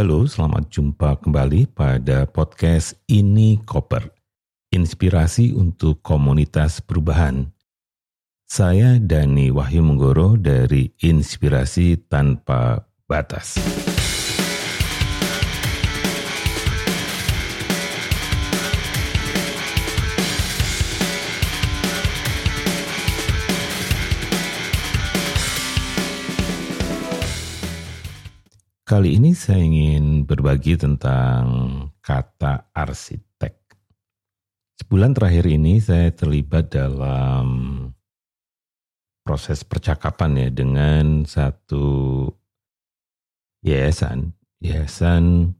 Halo, selamat jumpa kembali pada podcast Ini Koper. Inspirasi untuk komunitas perubahan. Saya Dani Wahyu Menggoro dari Inspirasi Tanpa Batas. Kali ini saya ingin berbagi tentang kata arsitek. Sebulan terakhir ini saya terlibat dalam proses percakapan ya dengan satu yayasan, yayasan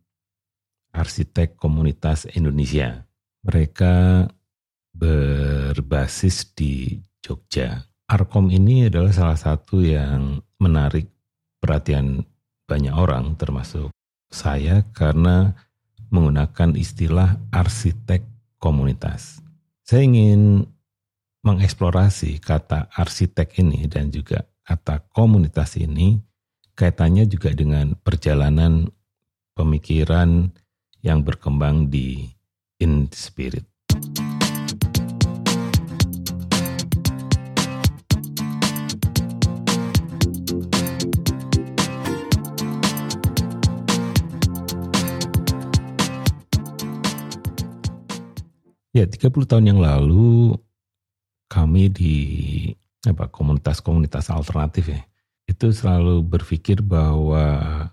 arsitek komunitas Indonesia. Mereka berbasis di Jogja. Arkom ini adalah salah satu yang menarik perhatian banyak orang termasuk saya karena menggunakan istilah arsitek komunitas. Saya ingin mengeksplorasi kata arsitek ini dan juga kata komunitas ini kaitannya juga dengan perjalanan pemikiran yang berkembang di in spirit. Ya, 30 tahun yang lalu kami di apa komunitas-komunitas alternatif ya, itu selalu berpikir bahwa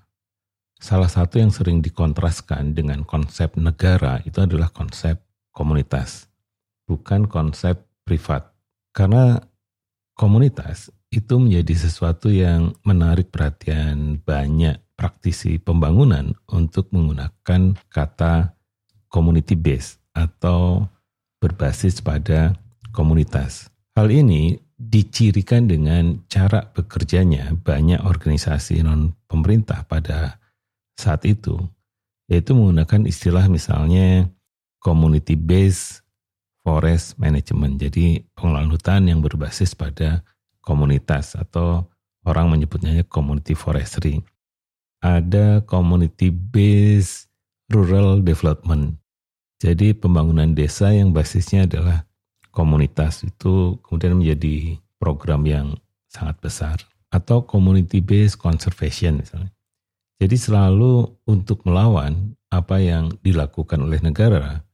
salah satu yang sering dikontraskan dengan konsep negara itu adalah konsep komunitas, bukan konsep privat. Karena komunitas itu menjadi sesuatu yang menarik perhatian banyak praktisi pembangunan untuk menggunakan kata community based atau berbasis pada komunitas. Hal ini dicirikan dengan cara bekerjanya banyak organisasi non pemerintah pada saat itu, yaitu menggunakan istilah misalnya community based forest management. Jadi pengelolaan hutan yang berbasis pada komunitas atau orang menyebutnya community forestry. Ada community based rural development. Jadi pembangunan desa yang basisnya adalah komunitas itu kemudian menjadi program yang sangat besar atau community based conservation misalnya. Jadi selalu untuk melawan apa yang dilakukan oleh negara,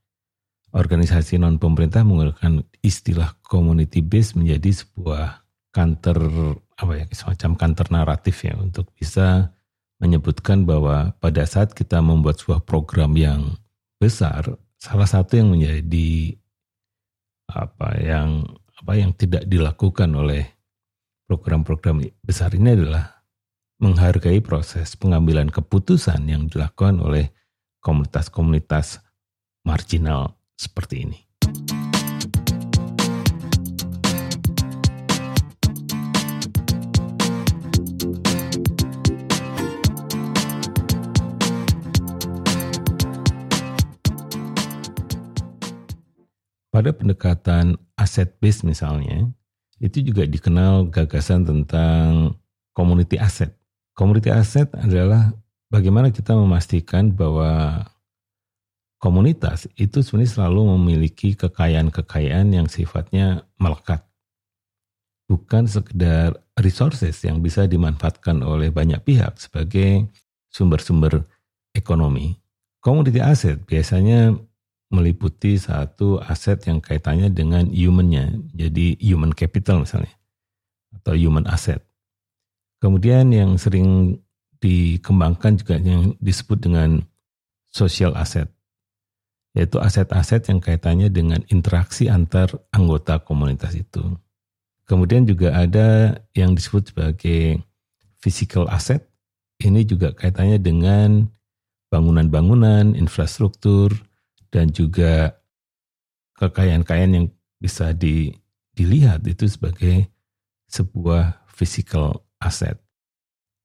organisasi non pemerintah menggunakan istilah community based menjadi sebuah kantor apa ya semacam kantor naratif ya untuk bisa menyebutkan bahwa pada saat kita membuat sebuah program yang besar salah satu yang menjadi apa yang apa yang tidak dilakukan oleh program-program besar ini adalah menghargai proses pengambilan keputusan yang dilakukan oleh komunitas-komunitas marginal seperti ini. Pada pendekatan aset base misalnya, itu juga dikenal gagasan tentang community asset. Community asset adalah bagaimana kita memastikan bahwa komunitas itu sebenarnya selalu memiliki kekayaan-kekayaan yang sifatnya melekat. Bukan sekedar resources yang bisa dimanfaatkan oleh banyak pihak sebagai sumber-sumber ekonomi. Community asset biasanya meliputi satu aset yang kaitannya dengan humannya, jadi human capital misalnya, atau human asset. Kemudian yang sering dikembangkan juga yang disebut dengan social asset, yaitu aset-aset yang kaitannya dengan interaksi antar anggota komunitas itu. Kemudian juga ada yang disebut sebagai physical asset, ini juga kaitannya dengan bangunan-bangunan, infrastruktur, dan juga kekayaan-kekayaan yang bisa di, dilihat itu sebagai sebuah physical asset.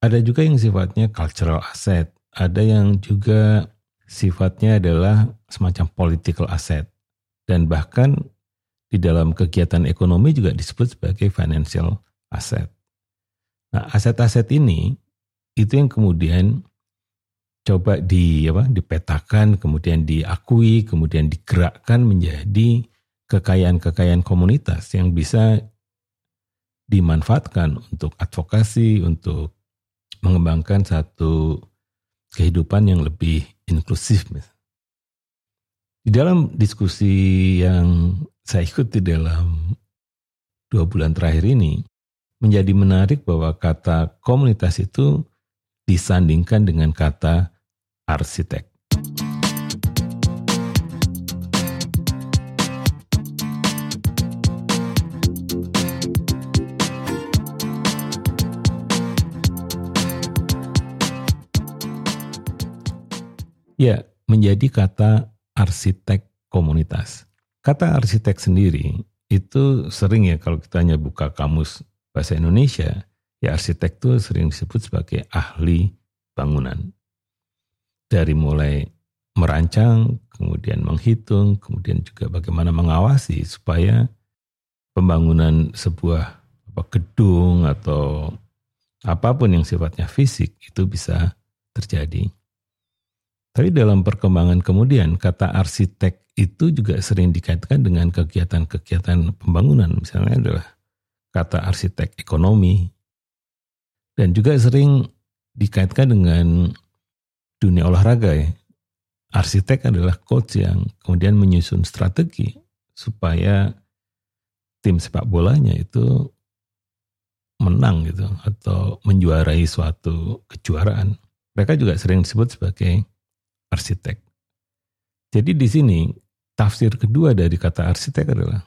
Ada juga yang sifatnya cultural asset, ada yang juga sifatnya adalah semacam political asset. Dan bahkan di dalam kegiatan ekonomi juga disebut sebagai financial asset. Nah, aset-aset ini itu yang kemudian coba di apa dipetakan kemudian diakui kemudian digerakkan menjadi kekayaan-kekayaan komunitas yang bisa dimanfaatkan untuk advokasi untuk mengembangkan satu kehidupan yang lebih inklusif. Di dalam diskusi yang saya ikuti dalam dua bulan terakhir ini, menjadi menarik bahwa kata komunitas itu disandingkan dengan kata arsitek. Ya, menjadi kata arsitek komunitas. Kata arsitek sendiri itu sering ya kalau kita hanya buka kamus bahasa Indonesia, ya arsitek itu sering disebut sebagai ahli bangunan dari mulai merancang, kemudian menghitung, kemudian juga bagaimana mengawasi supaya pembangunan sebuah apa, gedung atau apa pun yang sifatnya fisik itu bisa terjadi. Tapi dalam perkembangan kemudian kata arsitek itu juga sering dikaitkan dengan kegiatan-kegiatan pembangunan. Misalnya adalah kata arsitek ekonomi dan juga sering dikaitkan dengan dunia olahraga ya. Arsitek adalah coach yang kemudian menyusun strategi supaya tim sepak bolanya itu menang gitu atau menjuarai suatu kejuaraan. Mereka juga sering disebut sebagai arsitek. Jadi di sini tafsir kedua dari kata arsitek adalah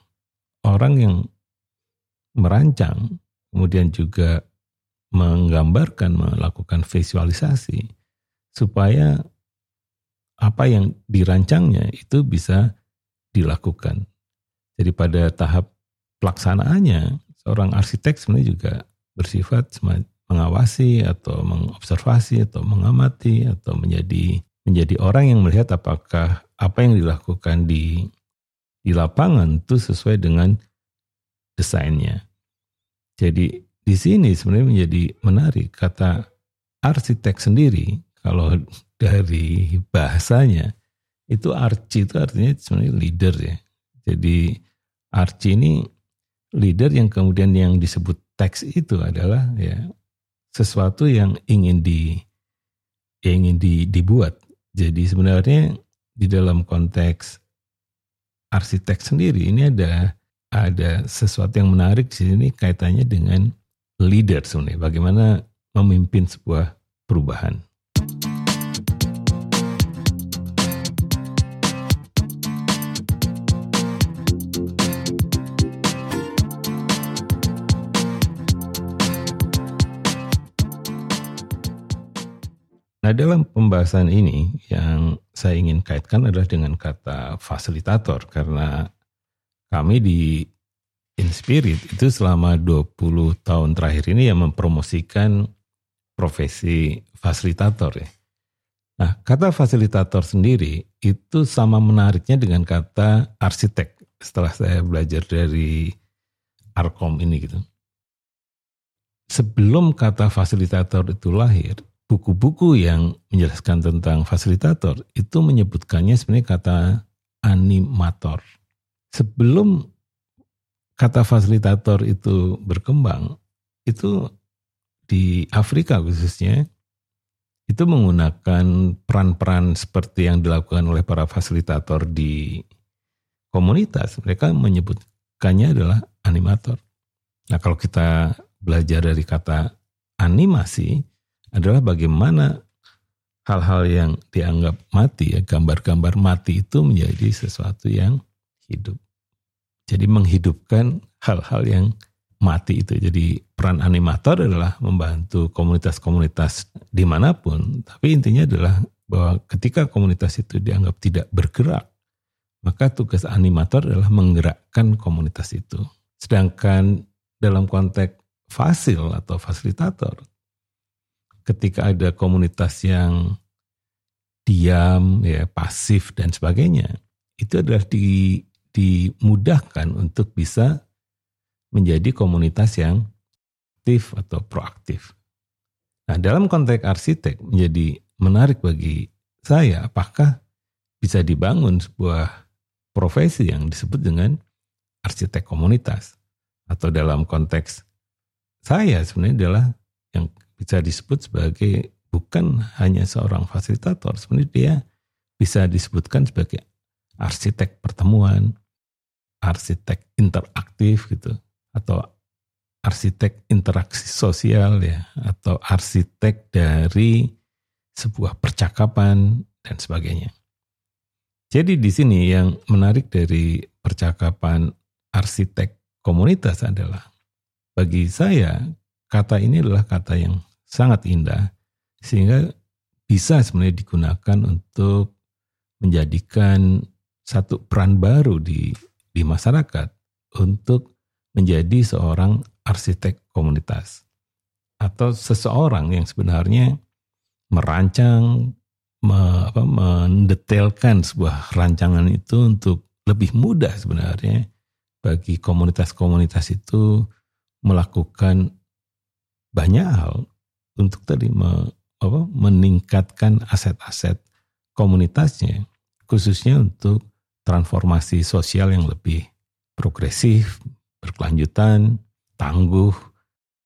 orang yang merancang, kemudian juga menggambarkan, melakukan visualisasi supaya apa yang dirancangnya itu bisa dilakukan. Jadi pada tahap pelaksanaannya, seorang arsitek sebenarnya juga bersifat mengawasi atau mengobservasi atau mengamati atau menjadi menjadi orang yang melihat apakah apa yang dilakukan di di lapangan itu sesuai dengan desainnya. Jadi di sini sebenarnya menjadi menarik kata arsitek sendiri kalau dari bahasanya itu arci itu artinya sebenarnya leader ya. Jadi arci ini leader yang kemudian yang disebut teks itu adalah ya sesuatu yang ingin di yang ingin di, dibuat. Jadi sebenarnya di dalam konteks arsitek sendiri ini ada ada sesuatu yang menarik di sini kaitannya dengan leader sebenarnya. Bagaimana memimpin sebuah perubahan. Nah dalam pembahasan ini yang saya ingin kaitkan adalah dengan kata fasilitator karena kami di Inspirit itu selama 20 tahun terakhir ini yang mempromosikan profesi fasilitator ya. Nah kata fasilitator sendiri itu sama menariknya dengan kata arsitek setelah saya belajar dari Arkom ini gitu. Sebelum kata fasilitator itu lahir, buku-buku yang menjelaskan tentang fasilitator itu menyebutkannya sebenarnya kata animator. Sebelum kata fasilitator itu berkembang, itu di Afrika khususnya, itu menggunakan peran-peran seperti yang dilakukan oleh para fasilitator di komunitas. Mereka menyebutkannya adalah animator. Nah kalau kita belajar dari kata animasi, adalah bagaimana hal-hal yang dianggap mati ya gambar-gambar mati itu menjadi sesuatu yang hidup. Jadi menghidupkan hal-hal yang mati itu. Jadi peran animator adalah membantu komunitas-komunitas di mana pun. Tapi intinya adalah bahwa ketika komunitas itu dianggap tidak bergerak, maka tugas animator adalah menggerakkan komunitas itu. Sedangkan dalam konteks fasil atau fasilitator, ketika ada komunitas yang diam, ya pasif dan sebagainya, itu adalah di, dimudahkan untuk bisa menjadi komunitas yang aktif atau proaktif. Nah, dalam konteks arsitek menjadi menarik bagi saya apakah bisa dibangun sebuah profesi yang disebut dengan arsitek komunitas atau dalam konteks saya sebenarnya adalah yang bisa disebut sebagai bukan hanya seorang fasilitator sebenarnya dia bisa disebutkan sebagai arsitek pertemuan arsitek interaktif gitu atau arsitek interaksi sosial ya atau arsitek dari sebuah percakapan dan sebagainya. Jadi di sini yang menarik dari percakapan arsitek komunitas adalah bagi saya kata ini adalah kata yang sangat indah sehingga bisa sebenarnya digunakan untuk menjadikan satu peran baru di di masyarakat untuk menjadi seorang arsitek komunitas atau seseorang yang sebenarnya merancang me, apa, mendetailkan sebuah rancangan itu untuk lebih mudah sebenarnya bagi komunitas-komunitas itu melakukan banyak hal untuk tadi me, apa, meningkatkan aset-aset komunitasnya khususnya untuk transformasi sosial yang lebih progresif, berkelanjutan, tangguh,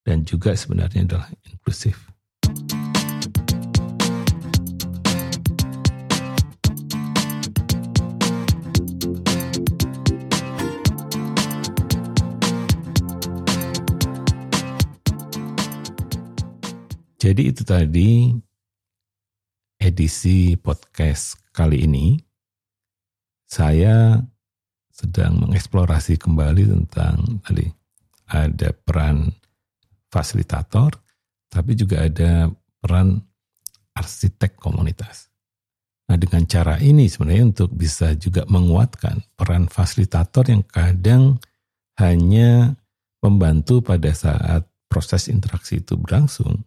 dan juga sebenarnya adalah inklusif. Jadi itu tadi edisi podcast kali ini. Saya sedang mengeksplorasi kembali tentang tadi ada peran fasilitator, tapi juga ada peran arsitek komunitas. Nah dengan cara ini sebenarnya untuk bisa juga menguatkan peran fasilitator yang kadang hanya membantu pada saat proses interaksi itu berlangsung,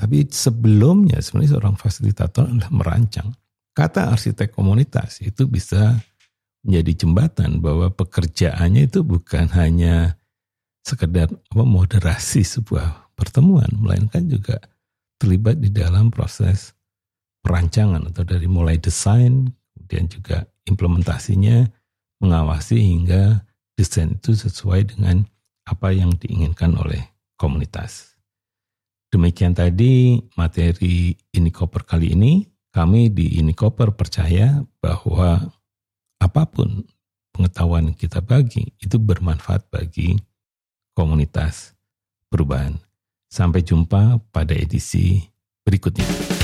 tapi sebelumnya sebenarnya seorang fasilitator adalah merancang. Kata arsitek komunitas itu bisa menjadi jembatan bahwa pekerjaannya itu bukan hanya sekedar apa, moderasi sebuah pertemuan, melainkan juga terlibat di dalam proses perancangan atau dari mulai desain, kemudian juga implementasinya, mengawasi hingga desain itu sesuai dengan apa yang diinginkan oleh komunitas. Demikian tadi materi Inikoper kali ini. Kami di Inikoper percaya bahwa apa pun pengetahuan kita bagi itu bermanfaat bagi komunitas perubahan. Sampai jumpa pada edisi berikutnya.